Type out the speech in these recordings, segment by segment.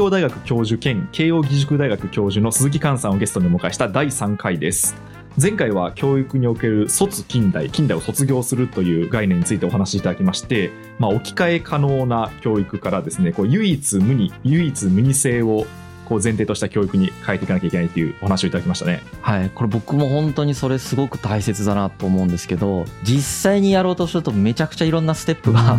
京大学教授兼慶應義塾大学教授の鈴木寛さんをゲストにお迎えした第3回です。前回は教育における卒近代近代を卒業するという概念についてお話しいただきまして、まあ、置き換え可能な教育からですねこう唯一無二唯一無二性をこう前提とした教育に変えていかなきゃいけないというお話をいただきましたね。はい、これ僕も本当にそれすごく大切だなと思うんですけど、実際にやろうとするとめちゃくちゃいろんなステップがあ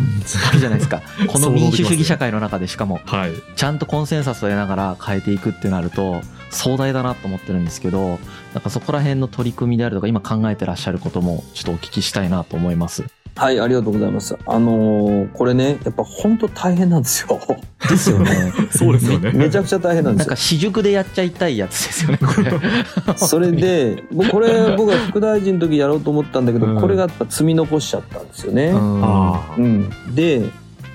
るじゃないですか。この民主主義社会の中でしかも、はい、ちゃんとコンセンサスを得ながら変えていくってなると、壮大だなと思ってるんですけど、なんかそこら辺の取り組みであるとか、今考えてらっしゃることもちょっとお聞きしたいなと思います。はい、ありがとうございます。あのー、これね、やっぱ本当大変なんですよ。ですよね。そうですよねめ。ちゃくちゃ大変なんですよ。なんか私塾でやっちゃいたいやつですよね、これ。それで、これ僕は副大臣の時やろうと思ったんだけど、うん、これがやっぱ積み残しちゃったんですよね。うん、で、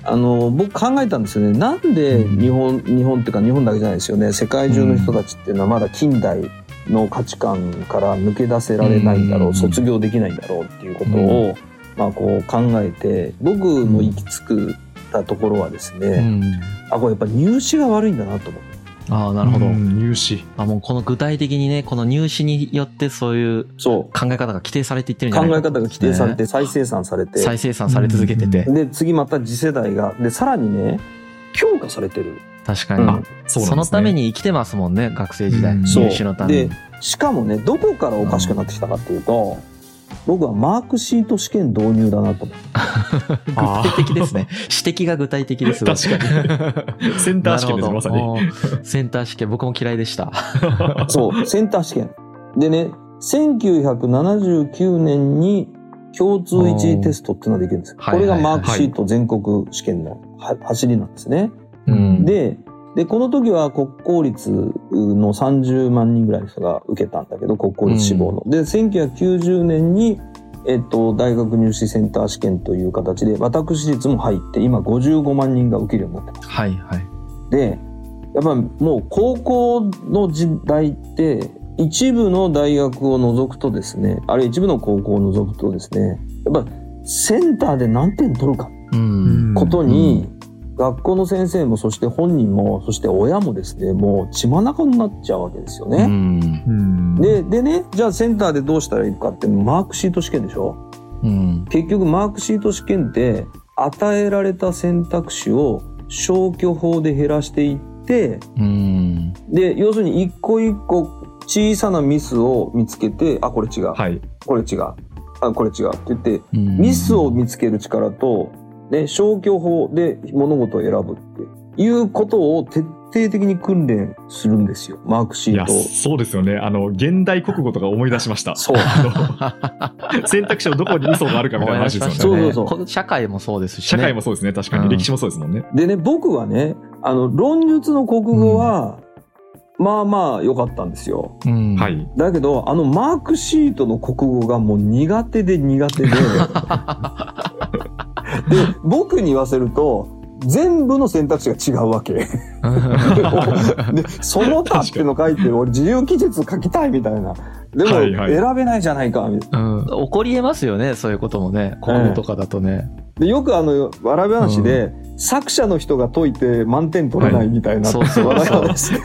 あの僕考えたんですよねなんで日本、日本っていうか日本だけじゃないですよね世界中の人たちっていうのはまだ近代の価値観から抜け出せられないんだろう、卒業できないんだろうっていうことを、まあ、こう考えて僕の行き着くたところはですね、うん、あこれやっぱ入試が悪いんだなと思って。ああ、なるほど。入試。あもうこの具体的にね、この入試によってそういう考え方が規定されていってるんじゃないか考え方が規定されて、再生産されて。再生産され続けてて。で、次また次世代が、で、さらにね、強化されてる。確かに。うん、そね、そのために生きてますもんね、学生時代。入試のために。で、しかもね、どこからおかしくなってきたかっていうと、僕はマークシート試験導入だなと思って。具体的ですね。指摘が具体的です確かに。センター試験ですまさに。センター試験、僕も嫌いでした。そう、センター試験。でね、1979年に共通一次テストっていうのができるんです。これがマークシート全国試験の走りなんですね。で、で、この時は国公立の30万人ぐらいの人が受けたんだけど、国公立志望の。うん、で、1990年に、えっと、大学入試センター試験という形で、私立も入って、今55万人が受けるようになってます。はいはい。で、やっぱもう高校の時代って、一部の大学を除くとですね、あるいは一部の高校を除くとですね、やっぱセンターで何点取るか、ことに、学校の先生もそして本人もそして親もですねもう血眼になっちゃうわけですよね。ででねじゃあセンターでどうしたらいいかってマークシート試験でしょ、うん、結局マークシート試験って与えられた選択肢を消去法で減らしていってで要するに一個一個小さなミスを見つけてあこれ違う、はい、これ違う。あこれ違うって言ってミスを見つける力とね、消去法で物事を選ぶっていうことを徹底的に訓練するんですよ、マークシートそうですよね。あの、現代国語とか思い出しました。そう。選択肢のどこに嘘があるかみたいな話ですよね。そうそうそう。社会もそうですし、ね、社会もそうですね。確かに。歴史もそうですもんね。でね、僕はね、あの、論述の国語は、うん、まあまあ良かったんですよ。うん、はい。だけど、あのマークシートの国語がもう苦手で苦手で、で、僕に言わせると、全部の選択肢が違うわけ。で、その他っていうの書いて、俺自由記述書きたいみたいな。でも、選べないじゃないか、みたいな、うん。起こり得ますよね、そういうこともね。コードとかだとね。で、よくあの、笑い話で、うん、作者の人が解いて満点取れないみたいな、はい、そうそう笑い話で。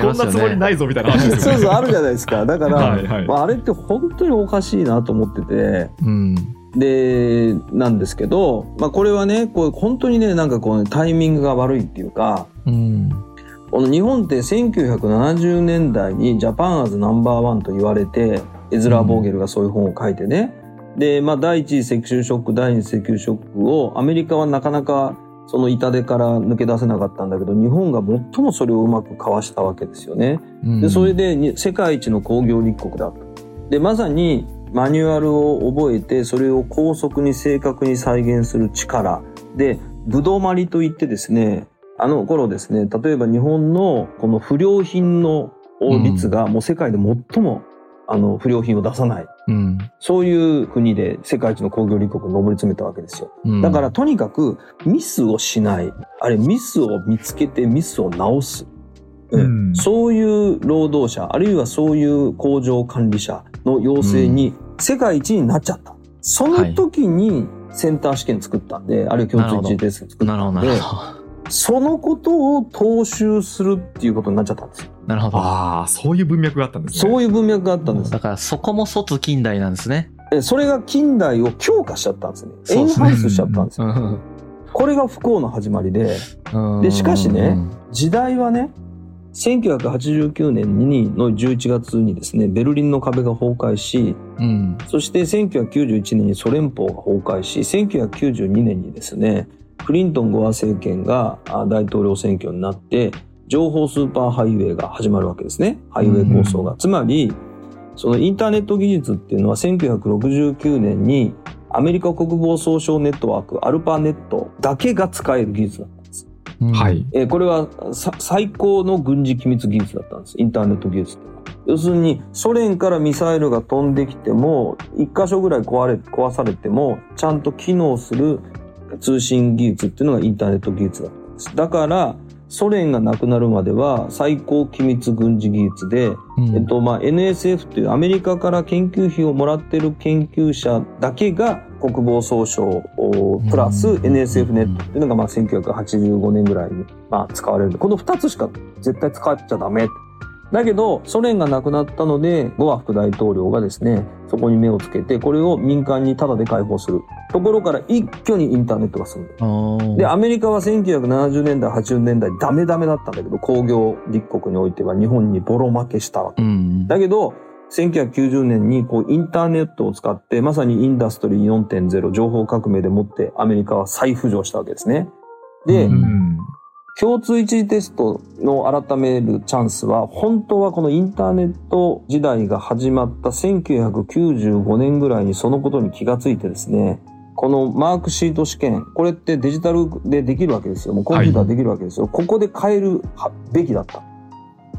こんなつもりないぞみたいな話ですよね。そうそう、あるじゃないですか。だから、はいはい、まあ、あれって本当におかしいなと思ってて、うんで、なんですけど、まあこれはね、こう本当にね、なんかこう、ね、タイミングが悪いっていうか、うん、この日本って1970年代にジャパンアズナンバーワンと言われて、エズラ・ボーゲルがそういう本を書いてね、うん、で、まあ第一次石油ショック、第二次石油ショックをアメリカはなかなかその痛手から抜け出せなかったんだけど、日本が最もそれをうまくかわしたわけですよね。うん、で、それで世界一の工業立国だと。で、まさにマニュアルを覚えてそれを高速に正確に再現する力でぶどまりといってですねあの頃ですね例えば日本のこの不良品の率がもう世界で最も、あの不良品を出さない、うん、そういう国で世界一の工業立国に上り詰めたわけですよ、うん、だからとにかくミスをしない。あれミスを見つけてミスを直す。うん、そういう労働者あるいはそういう工場管理者の要請に世界一になっちゃった。その時にセンター試験作ったんで、あるいは共通一次テスト作ったんで、そのことを踏襲するっていうことになっちゃったんですよ。なるほど。ああ、そういう文脈があったんですね。そういう文脈があったんです。だからそこも卒近代なんですね。それが近代を強化しちゃったんですね。エンハンスしちゃったんですよ。これが不幸の始まりで、で、しかしね、時代はね、1989年にの11月にですねベルリンの壁が崩壊し、うん、そして1991年にソ連邦が崩壊し1992年にですねクリントン・ゴア政権が大統領選挙になって情報スーパーハイウェイが始まるわけですね。ハイウェイ構想が、うん、つまりそのインターネット技術っていうのは1969年にアメリカ国防総省ネットワークアルパネットだけが使える技術だったはい。えー、これは最高の軍事機密技術だったんです。インターネット技術要するに、ソ連からミサイルが飛んできても、一箇所ぐらい壊れ、壊されても、ちゃんと機能する通信技術っていうのがインターネット技術だったんです。だから、ソ連がなくなるまでは最高機密軍事技術で、うん、えっとまあ、NSF というアメリカから研究費をもらってる研究者だけが国防総省プラス NSF ネットっていうのがまあ1985年ぐらいにまあ使われる。この2つしか絶対使っちゃダメ。だけどソ連がなくなったのでゴア副大統領がですねそこに目をつけてこれを民間にタダで開放する。ところから一挙にインターネットが進んででアメリカは1970年代80年代ダメダメだったんだけど工業立国においては日本にボロ負けしたわけ、だけど1990年にこうインターネットを使ってまさにインダストリー4.0情報革命でもってアメリカは再浮上したわけですね。で、共通一次テストの改めるチャンスは本当はこのインターネット時代が始まった1995年ぐらいにそのことに気がついてですねこのマークシート試験これってデジタルでできるわけですよ。もうコンピューターできるわけですよ、はい、ここで変えるべきだった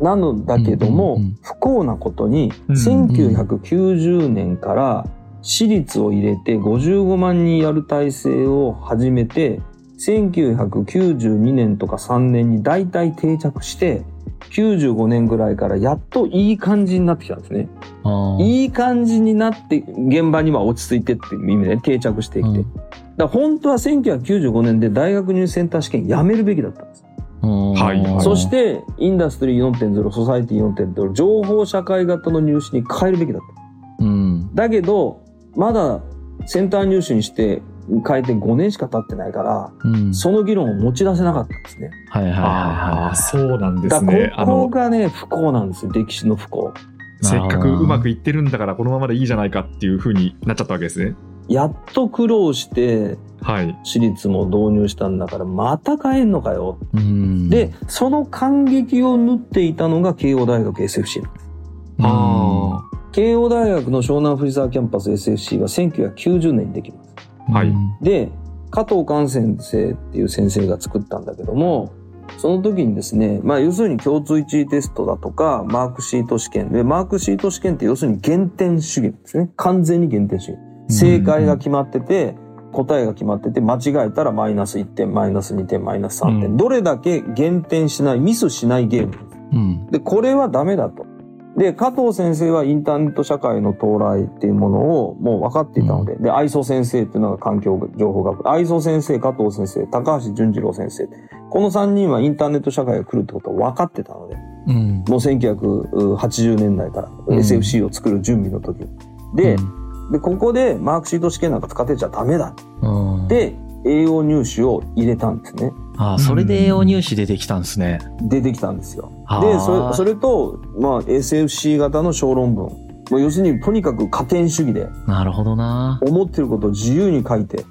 なのだけども、不幸なことに、1990年から私立を入れて55万人やる体制を始めて、1992年とか3年に大体定着して、95年ぐらいからやっといい感じになってきたんですね。いい感じになって現場には落ち着いてっていう意味で定着してきて。だ本当は1995年で大学入試センター試験やめるべきだったんです。はい、そしてインダストリー4.0ソサイティ4.0情報社会型の入試に変えるべきだった、うん、だけどまだセンター入試にして変えて5年しか経ってないから、うん、その議論を持ち出せなかったんですね。はいはいはいはい。そうなんですね。ここがね、不幸なんですよ、歴史の不幸。せっかくうまくいってるんだから、このままでいいじゃないかっていうふうになっちゃったわけですね。やっと苦労して、はい、私立も導入したんだからまた変えんのかよ。でその感激を縫っていたのが慶応大学 SFC なんです。あ慶応大学の湘南藤沢キャンパス SFC は1990年にできます。はい、で加藤寛先生っていう先生が作ったんだけどもその時にですね、まあ要するに共通一次テストだとか、マークシート試験で、マークシート試験って要するに減点主義ですね。完全に減点主義。正解が決まってて、答えが決まってて、間違えたらマイナス1点、マイナス2点、マイナス3点。うん、どれだけ減点しない、ミスしないゲームです。うん、で、これはダメだと。で、加藤先生はインターネット社会の到来っていうものをもう分かっていたので、うん、で、愛想先生っていうのが環境情報学。愛想先生、加藤先生、高橋淳次郎先生。この3人はインターネット社会が来るってことを分かってたので、うん、もう1980年代から SFC を作る準備の時。で、で、ここでマークシート試験なんか使ってちゃダメだ。で、栄養入試を入れたんですね。ああ、それで栄養入試出てきたんですね。出てきたんですよ。で、それそれと、まあ、SFC 型の小論文。もう要するに、とにかく加点主義で。なるほどな。思ってることを自由に書いて。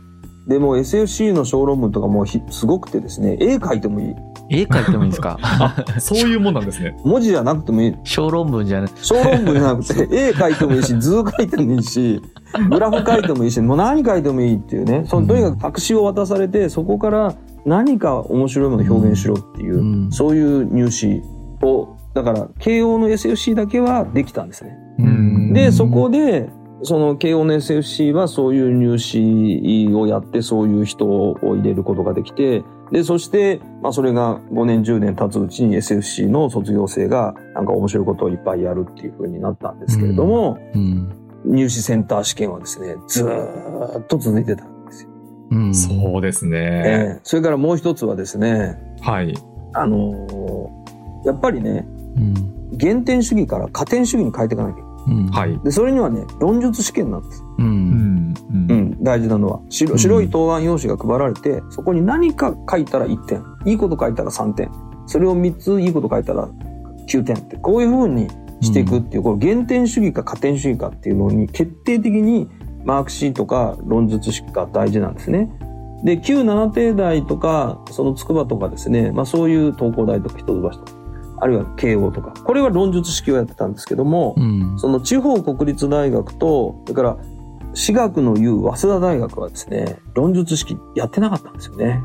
でも SFC の小論文とかもすごくてですね、絵描いてもいい。絵描いてもいいんですか？そういうもんなんですね。文字じゃなくてもいい。小論文じゃなくて。小論文じゃなくて、絵描いてもいいし、図描いてもいいし、グラフ書いてもいいし、もう何書いてもいいっていうね。そのとにかく白紙を渡されて、そこから何か面白いものを表現しろっていう、うん、そういう入試を、だから、慶応の SFC だけはできたんですね。で、そこで、その慶応の SFC はそういう入試をやってそういう人を入れることができて、で、そして、まあそれが5年10年経つうちに SFC の卒業生がなんか面白いことをいっぱいやるっていうふうになったんですけれども、うん。うん、入試センター試験はですね、ずっと続いてたんですよ。うん、そうですね、えー、それからもう一つはですね、はい。あのー、やっぱりね、うん、原点主義から加点主義に変えていかなきゃうん、はい、でそれにはね論述試験なんです、うん、うん、大事なのは。白白い答案用紙が配られてそこに何か書いたら1点。いいこと書いたら3点。それを3ついいこと書いたら9点って。こういうふうにしていくっていう、この原点主義か加点主義かっていうのに決定的にマークシートか論述式が大事なんですね。で、旧七帝大とか、その筑波とかですね、まあそういう東工大とか一橋とか、あるいは慶応とか、これは論述式をやってたんですけども、うん、その地方国立大学と、それから私学の言う早稲田大学はですね、論述式やってなかったんですよね。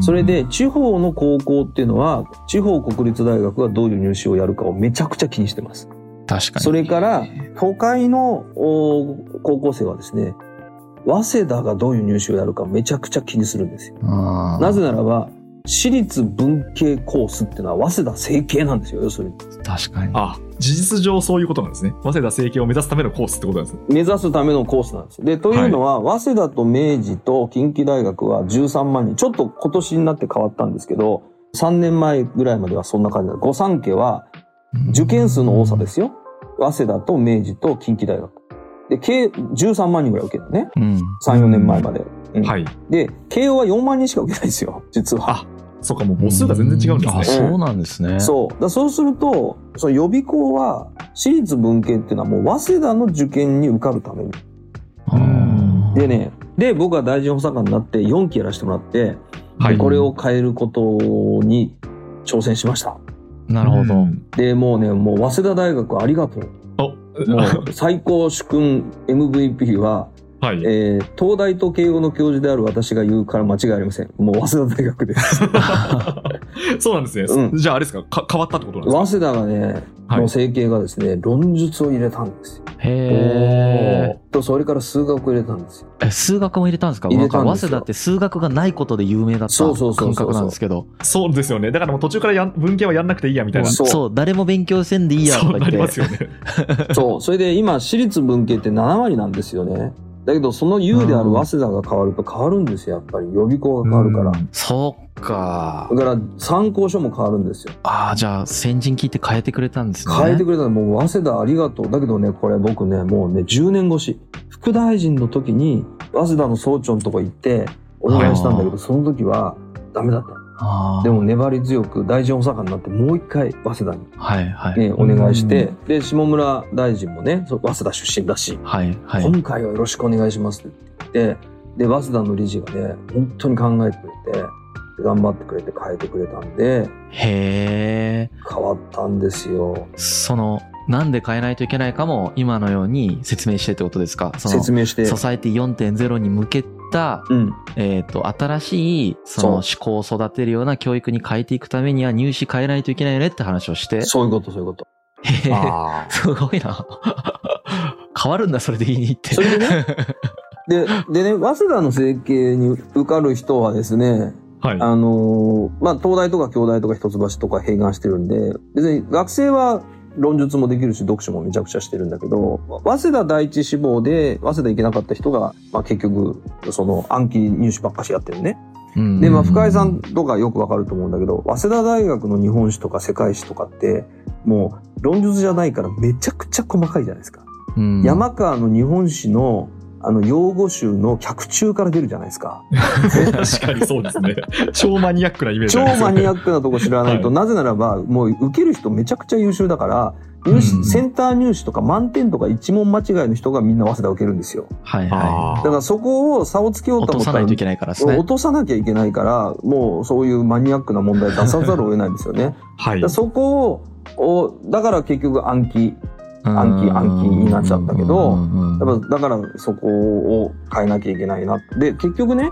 それで、地方の高校っていうのは、地方国立大学がどういう入試をやるかをめちゃくちゃ気にしてます。確かに。それから、都会の高校生はですね、早稲田がどういう入試をやるかめちゃくちゃ気にするんですよ。なぜならば、私立文系コースっていうのは早稲田整形なんですよ、要するに。確かに。あ、事実上そういうことなんですね。早稲田整形を目指すためのコースってことなんですね。目指すためのコースなんです。で、というのは、はい、早稲田と明治と近畿大学は13万人。ちょっと今年になって変わったんですけど、3年前ぐらいまではそんな感じだ。御三家は受験数の多さですよ。早稲田と明治と近畿大学。で、計13万人ぐらい受けたね。うん、3、4年前まで。うん、はい。で、慶応は4万人しか受けないですよ、実は。あ、そうか、もう母数が全然違うんですね。あ、そうなんですね。そう。だそうすると、その予備校は、私立文系っていうのはもう早稲田の受験に受かるために。でね、で、僕は大臣補佐官になって4期やらせてもらって、はい、これを変えることに挑戦しました。なるほど。で、もうね、もう早稲田大学ありがとう。もう最高主君 MVP は、はい、えー、東大と慶応の教授である私が言うから間違いありません。もう早稲田大学です。そうなんですね。うん、じゃああれですか？変わったってことなんですか？早稲田がね、はい、の整形がですね、論述を入れたんですよ。へえ。と、それから数学を入れたんですよ。え、数学も入れたんですか？入れたんです早稲田って数学がないことで有名だった感覚なんですけど。そうですよね。だからもう途中からや文系はやんなくていいやみたいな。そう誰も勉強せんでいいやとか言って。そうなりますよね。そう。それで今、私立文系って7割なんですよね。だけどその U である早稲田が変わると変わるんですよやっぱり。予備校が変わるから、うん、そっか。だから参考書も変わるんですよ。ああじゃあ先陣切って変えてくれたんですね。変えてくれたもう早稲田ありがとう。だけどねこれ僕ねもうね10年越し。副大臣の時に早稲田の総長のとこ行ってお願いしたんだけどその時はダメだったでも粘り強く大臣補佐官になってもう一回早稲田に、はいはい。ね、お願いして、で下村大臣もね早稲田出身だし、はいはい、今回はよろしくお願いしますって言って。で早稲田の理事がね本当に考えてくれて頑張ってくれて変えてくれたんで。へえ変わったんですよ。そのなんで変えないといけないかも今のように説明してってことですか？説明して。ソサエティ4.0に向けた、うん、えっ、ー、と、新しい、その思考を育てるような教育に変えていくためには入試変えないといけないよねって話をして。そういうこと、そういうこと。へえ、すごいな。変わるんだ、それでいいって。それでね。で、でね、早稲田の整形に受かる人はですね、はい、あのまあ、東大とか京大とか一橋とか併願してるんで、別に学生は論述もできるし読書もめちゃくちゃしてるんだけど早稲田第一志望で早稲田行けなかった人が、まあ、結局その暗記入試ばっかしやってるね。で、まあ、深井さんとかよくわかると思うんだけど、早稲田大学の日本史とか世界史とかって、もう論述じゃないからめちゃくちゃ細かいじゃないですか。山川の日本史のあの、用語集の脚中から出るじゃないですか。確かにそうですね。超マニアックなイメージ、超マニアックなとこ知らないと、はい、なぜならば、もう受ける人めちゃくちゃ優秀だから、入試、うん、センター入試とか満点とか一問間違いの人がみんな早稲田受けるんですよ。はいはい。だからそこを差をつけようと思ったら。落とさないといけないからですね。落とさなきゃいけないから、もうそういうマニアックな問題出さざるを得ないんですよね。はい。そこを、だから結局暗記暗記暗記になっちゃったけど、だからそこを変えなきゃいけないな。で、結局ね、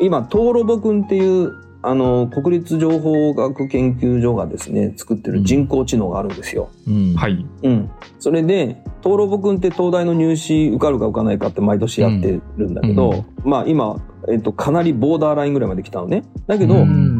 今、トーロボ君っていう、あの、国立情報学研究所がですね、作ってる人工知能があるんですよ。うん、はい。うん。それで、トーロボ君って東大の入試受かるか受かないかって毎年やってるんだけど、うんうん、まあ今、えっと、かなりボーダーラインぐらいまで来たのね。だけど、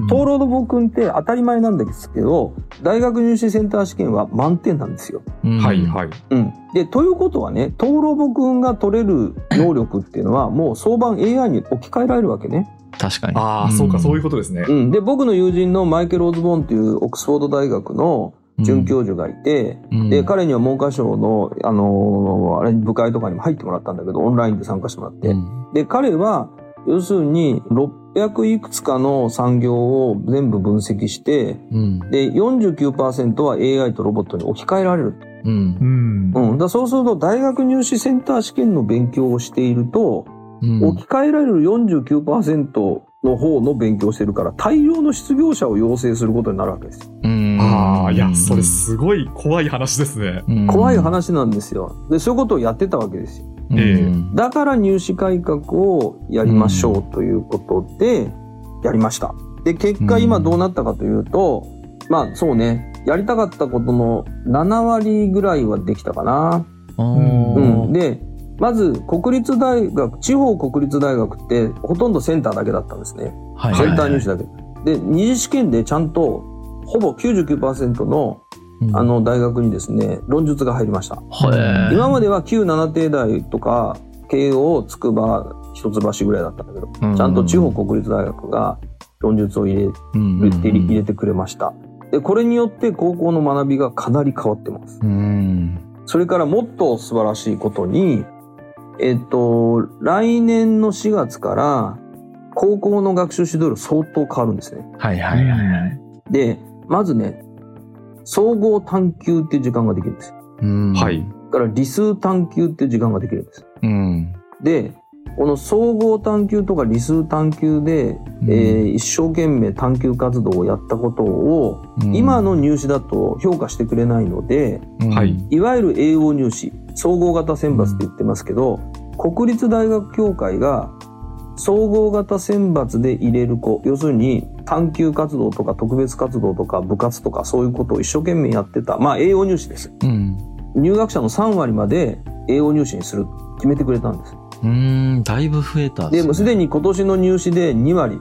東ロドボ君って当たり前なんですけど、大学入試センター試験は満点なんですよ。はいはい。うん。で、ということはね、東ロボ君が取れる能力っていうのは、もう相場 AI に置き換えられるわけね。確かに。ああ、そうか、そういうことですね。うん。で、僕の友人のマイケル・オズボーンっていうオックスフォード大学の准教授がいて、うん、で、彼には文科省の、あのー、あれ、部会とかにも入ってもらったんだけど、オンラインで参加してもらって。うん、で、彼は、要するに、600いくつかの産業を全部分析して、うん、で、49%は AI とロボットに置き換えられると。うん。うん。だそうすると、大学入試センター試験の勉強をしていると、うん、置き換えられる49%の方の勉強してるから、大量の失業者を養成することになるわけですよ。ああ、いや、それすごい怖い話ですね。怖い話なんですよ。で、そういうことをやってたわけですよ。えー、だから入試改革をやりましょうということで、やりました。で、結果今どうなったかというと、まあそうね、やりたかったことの7割ぐらいはできたかな。うん、で、まず国立大学、地方国立大学ってほとんどセンターだけだったんですね。はい、センター入試だけ。で、二次試験でちゃんとほぼ99%のあの大学にですね、論述が入りました。今までは旧七帝大とか、慶応、筑波、一橋ぐらいだったんだけど、ちゃんと地方国立大学が論述を入れ,、入れてくれました。で、これによって高校の学びがかなり変わってます。それからもっと素晴らしいことに、えっと、来年の4月から高校の学習指導量相当変わるんですね。はいはいはいはい。で、まずね、総合探究っていう時間ができるんです。よ。はい。から理数探究っていう時間ができるんです。うん、で、この総合探究とか理数探究で、うん、えー、一生懸命探究活動をやったことを、うん、今の入試だと評価してくれないので、うん、い。わゆる栄養入試総合型選抜って言ってますけど、国立大学協会が総合型選抜で入れる子。要するに探究活動とか特別活動とか部活とかそういうことを一生懸命やってた。まあ栄養入試です、うん、入学者の3割まで栄養入試にする決めてくれたんです。うんだいぶ増えたで、ね、もすでに今年の入試で2割。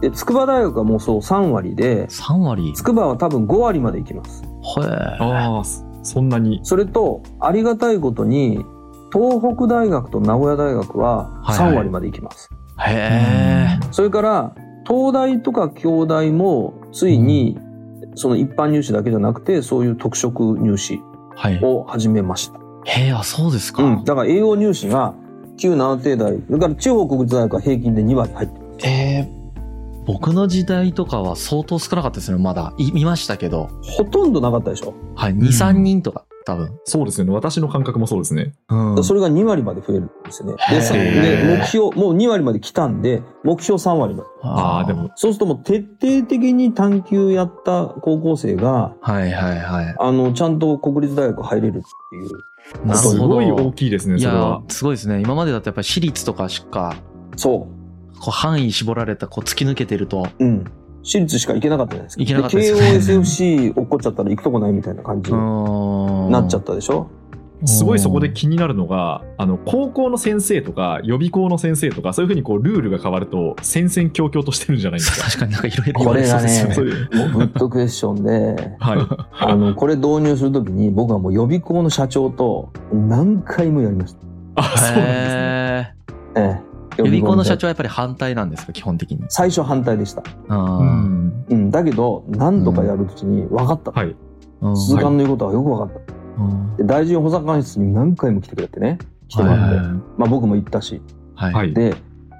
で筑波大学はもうそう3割で。3割？筑波は多分5割までいきます。へえ。ああそんなに。それとありがたいことに東北大学と名古屋大学は3割までいきます、はいはいへえ。それから、東大とか京大も、ついに、その一般入試だけじゃなくて、そういう特色入試を始めました。はい、へえ、あ、そうですか。うん。だから栄養入試が、旧七帝大、それから中国国立大学は平均で2割入ってる。えー、僕の時代とかは相当少なかったですね、まだ。見ましたけど。ほとんどなかったでしょ？はい、2、3人とか。多分。そうですよね。私の感覚もそうですね。うん、それが2割まで増えるんですよね。で、で目標、もう2割まで来たんで、目標3割まで。ああ、でも。そうするともう徹底的に探究やった高校生が、はいはいはい。あの、ちゃんと国立大学入れるっていう。すごい大きいですね、それは。すごいですね。今までだとやっぱり私立とかしか、そう。こう範囲絞られた、こう突き抜けてると、うん。私立しか行けなかったじゃないですか。行けなかったです、ね。KOSFC 落っこっちゃったら行くとこないみたいな感じになっちゃったでしょ？すごいそこで気になるのが、あの、高校の先生とか、予備校の先生とか、そういうふうにこう、ルールが変わると、戦々恐々としてるんじゃないですか。確かになんかいろいろこれがね、もうグッドクエスチョンで、はい。あの、これ導入するときに、僕はもう予備校の社長と何回もやりました。あ、そうなんですね。ええ。予備校の社長はやっぱり反対なんですか？基本的に。最初反対でした。うん、だけど何度かやるうちに分かった、はい。鈴鹿の言うことはよく分かった、で大臣補佐官室に何回も来てくれてね。来てもらって、まあ、僕も行ったし、はい、で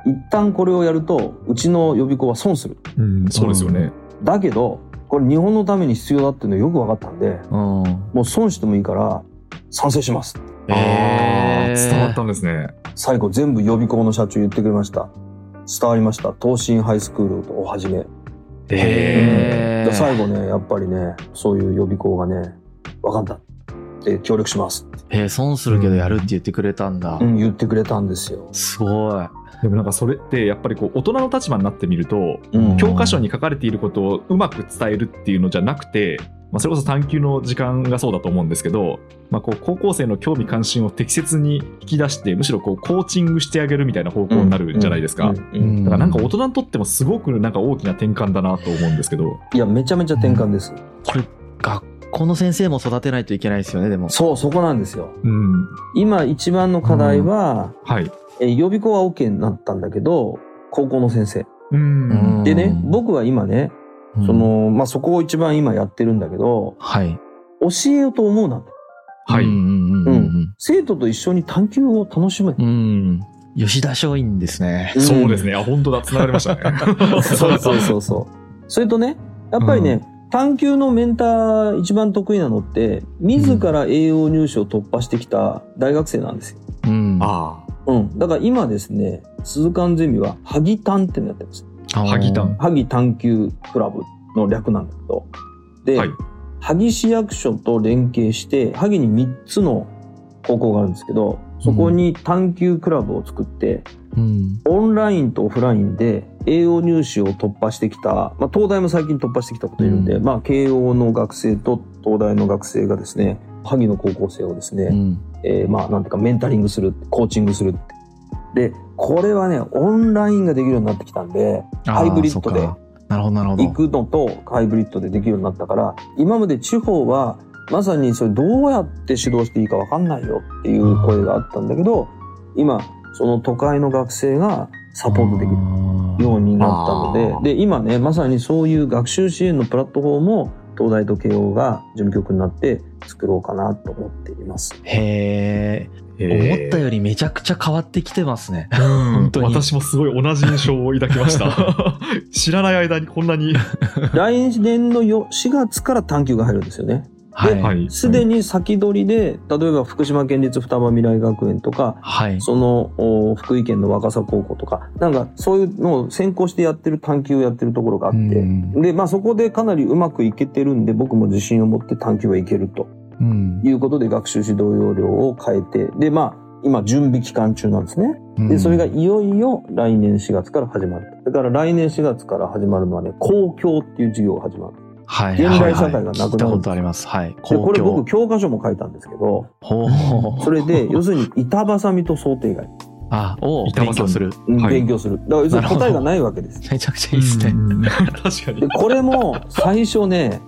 一旦これをやるとうちの予備校は損する、うん、そうですよね。だけどこれ日本のために必要だっていうのよく分かったんで、うん、もう損してもいいから賛成しますえー、伝わったんですね最後全部予備校の社長言ってくれました。伝わりました。東進ハイスクールをはじめ。へえ、うん、最後ね、やっぱりね、そういう予備校がね、分かった。で、協力します。えー、損するけどやるって言ってくれたんだ。うん、言ってくれたんですよ。すごい。でもなんかそれってやっぱりこう大人の立場になってみると、うん、教科書に書かれていることをうまく伝えるっていうのじゃなくてまあ、それこそ探究の時間がそうだと思うんですけど、まあ、こう高校生の興味関心を適切に引き出してむしろこうコーチングしてあげるみたいな方向になるんじゃないですか、だからなんか大人にとってもすごくなんか大きな転換だなと思うんですけど。いやめちゃめちゃ転換です、これ学校の先生も育てないといけないですよねでも。そうそこなんですよ、うん、今一番の課題は、はい、え予備校は OK になったんだけど高校の先生。でね、僕は今ね、その、まあ、そこを一番今やってるんだけど、はい。教えようと思うなと。はい。うん。生徒と一緒に探求を楽しむ。うん。吉田松陰ですね。そうですね。あ、本当だ。繋がりましたね。そうそうそうそう。それとね、やっぱりね、探究のメンター一番得意なのって、自ら栄養入試を突破してきた大学生なんですよ。うん。ああ。うん。だから今ですね、鈴鹿ゼミは、萩探ってのやってます。萩探萩探究クラブの略なんだけど。で、はい、萩市役所と連携して、萩に3つの高校があるんですけど、そこに探究クラブを作って、うん、オンラインとオフラインで栄養入試を突破してきた、まあ、東大も最近突破してきたこといるんで、うん、まあ、慶応の学生と東大の学生がですね、萩の高校生をですね、うん、えー、まあ、なんていうか、メンタリングする、コーチングするって。で、これはね、オンラインができるようになってきたんで、ハイブリッドで。行くのとハイブリッドでできるようになったから、今まで地方は、まさにそれどうやって指導していいか分かんないよっていう声があったんだけど、今、その都会の学生がサポートできるようになったので、で、今ね、まさにそういう学習支援のプラットフォームを東大と慶応が事務局になって作ろうかなと思っています。へえ。思ったよりめちゃくちゃ変わってきてますね。本当に。私もすごい同じ印象を抱きました。知らない間にこんなに。来年の4月から探究が入るんですよね。はい、すでに先取りで、例えば福島県立双葉未来学園とか、はい、その福井県の若狭高校とか、なんかそういうのを先行してやってる探究をやってるところがあって、で、まあそこでかなりうまくいけてるんで、僕も自信を持って探究はいけると。いうことで学習指導要領を変えて、で、まあ、今準備期間中なんですね。で、それがいよいよ来年4月から始まる。だから来年4月から始まるのはね、公共っていう授業が始まる。はい。現代社会がなくなる。聞いたことあります。はい。で、これ僕教科書も書いたんですけど、それで、要するに板挟みと想定外。あを勉強する。勉強する。だから要するに答えがないわけです。めちゃくちゃいいですね。確かに。これも最初ね、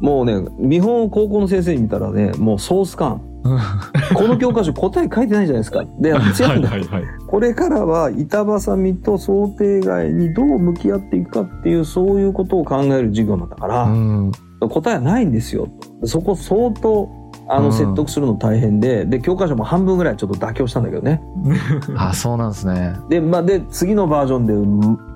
もうね、見本を高校の先生に見たらね、もうソース感。この教科書答え書いてないじゃないですか。で、違うんだ。これからは板挟みと想定外にどう向き合っていくかっていう、そういうことを考える授業なんだから、うん、答えはないんですよ。そこ相当、あの、説得するの大変で、うん、で、教科書も半分ぐらいちょっと妥協したんだけどね。あ、そうなんですね。で、まあ、で、次のバージョン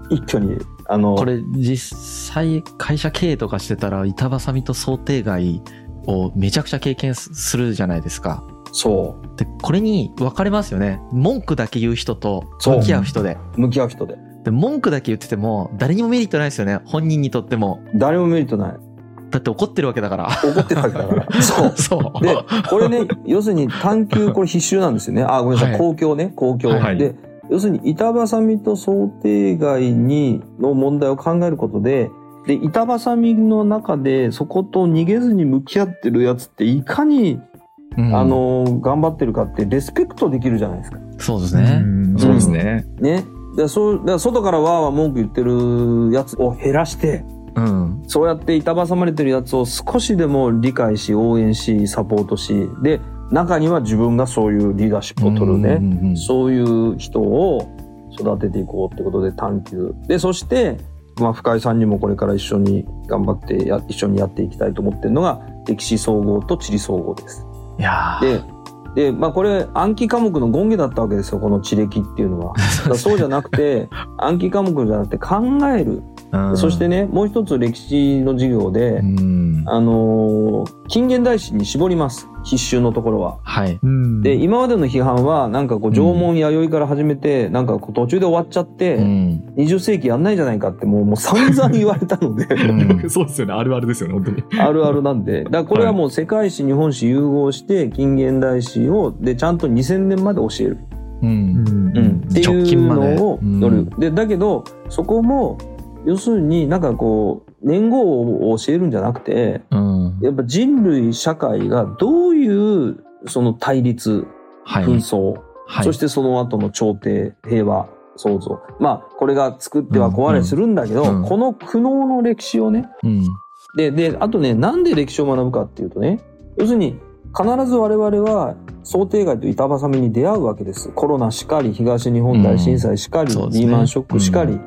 で一挙にあのこれ実際会社経営とかしてたら板挟みと想定外をめちゃくちゃ経験するじゃないですか。そう。で、これに分かれますよね。文句だけ言う人と向き合う人で。向き合う人で。で、文句だけ言ってても誰にもメリットないですよね。本人にとっても。誰もメリットない。だって怒ってるわけだから。怒ってるわけだから。そう。そう。で、これね、要するに探求、これ必修なんですよね。あ、ごめんなさい。はい、公共ね、公共。はい、で、要するに板挟みと想定外にの問題を考えることで、で、板挟みの中でそこと逃げずに向き合ってるやつっていかに、うん、あの、頑張ってるかってレスペクトできるじゃないですか。そうですね。そうですね。ね。でそうだ外からわーわー文句言ってるやつを減らして、うん、そうやって板挟まれてるやつを少しでも理解し応援しサポートしで中には自分がそういうリーダーシップを取るね、うんうんうん、そういう人を育てていこうってことで探求。で、そして、まあ、深井さんにもこれから一緒に頑張ってや、一緒にやっていきたいと思ってるのが、歴史総合と地理総合です。いやで、で、まあこれ暗記科目の権下だったわけですよ、この地歴っていうのは。そうじゃなくて、暗記科目じゃなくて考える。そしてね、もう一つ歴史の授業で、あのー、近現代史に絞ります。必修のところは。はい。で、今までの批判は、なんかこう、縄文弥生から始めて、なんかこう途中で終わっちゃって、うん、20世紀やんないじゃないかって、もう、もう散々言われたのでうん、そうですよね。あるあるですよね、本当に。あるあるなんで。だからこれはもう世界史、日本史融合して、近現代史を、で、ちゃんと2000年まで教える。うん。うん。っていうのを乗る。で、だけど、そこも、要するになんかこう、年号を教えるんじゃなくて、うん、やっぱ人類社会がどういうその対立、紛争、はい、そしてその後の朝廷、平和、創造。まあ、これが作っては壊れするんだけど、うん。うん、この苦悩の歴史をね、うん、で、で、あとね、なんで歴史を学ぶかっていうとね、要するに、必ず我々は想定外と板挟みに出会うわけです。コロナしかり、東日本大震災しかり、リーマンショックしかり、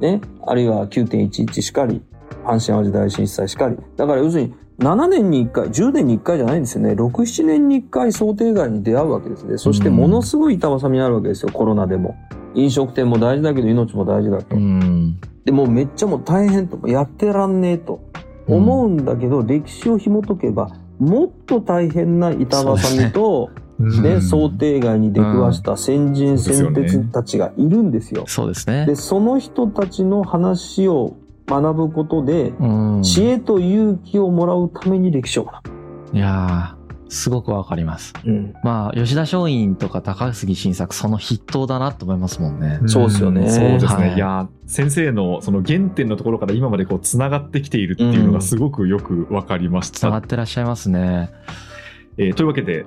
ね、あるいは9.11しかり、阪神・淡路大震災しかり。だから要するに、7年に1回、10年に1回じゃないんですよね。6、7年に1回想定外に出会うわけですね。そしてものすごい板挟みになるわけですよ、コロナでも。飲食店も大事だけど命も大事だと。でもめっちゃもう大変と、やってらんねえと思うんだけど、歴史を紐解けば、もっと大変な板挟みと、ね、想定外に出くわした先人先哲たちがいるんですよ。そうですね。で、その人たちの話を学ぶことで、知恵と勇気をもらうために歴史を学ぶ。いやすごくわかります。うん、まあ、吉田松陰とか高杉晋作、その筆頭だなと思いますもんね。そうですよね。そうですね。はい、いや、先生のその原点のところから今までこう、繋がってきているっていうのがすごくよくわかりました。繋がってらっしゃいますね。えー、というわけで、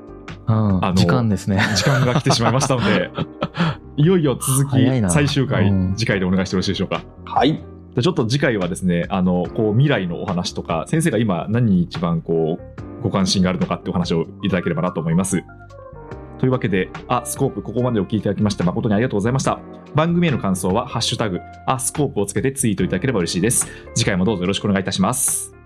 うん、あの時間ですね。時間が来てしまいましたので、いよいよ続き、最終回、うん、次回でお願いしてよろしいでしょうか。はい。ちょっと次回はですね、あの、こう、未来のお話とか、先生が今何に一番こう、ご関心があるのかっていうお話をいただければなと思います。というわけで、あ、スコープ、ここまでお聞きいただきまして誠にありがとうございました。番組への感想は、ハッシュタグ、あ、スコープをつけてツイートいただければ嬉しいです。次回もどうぞよろしくお願いいたします。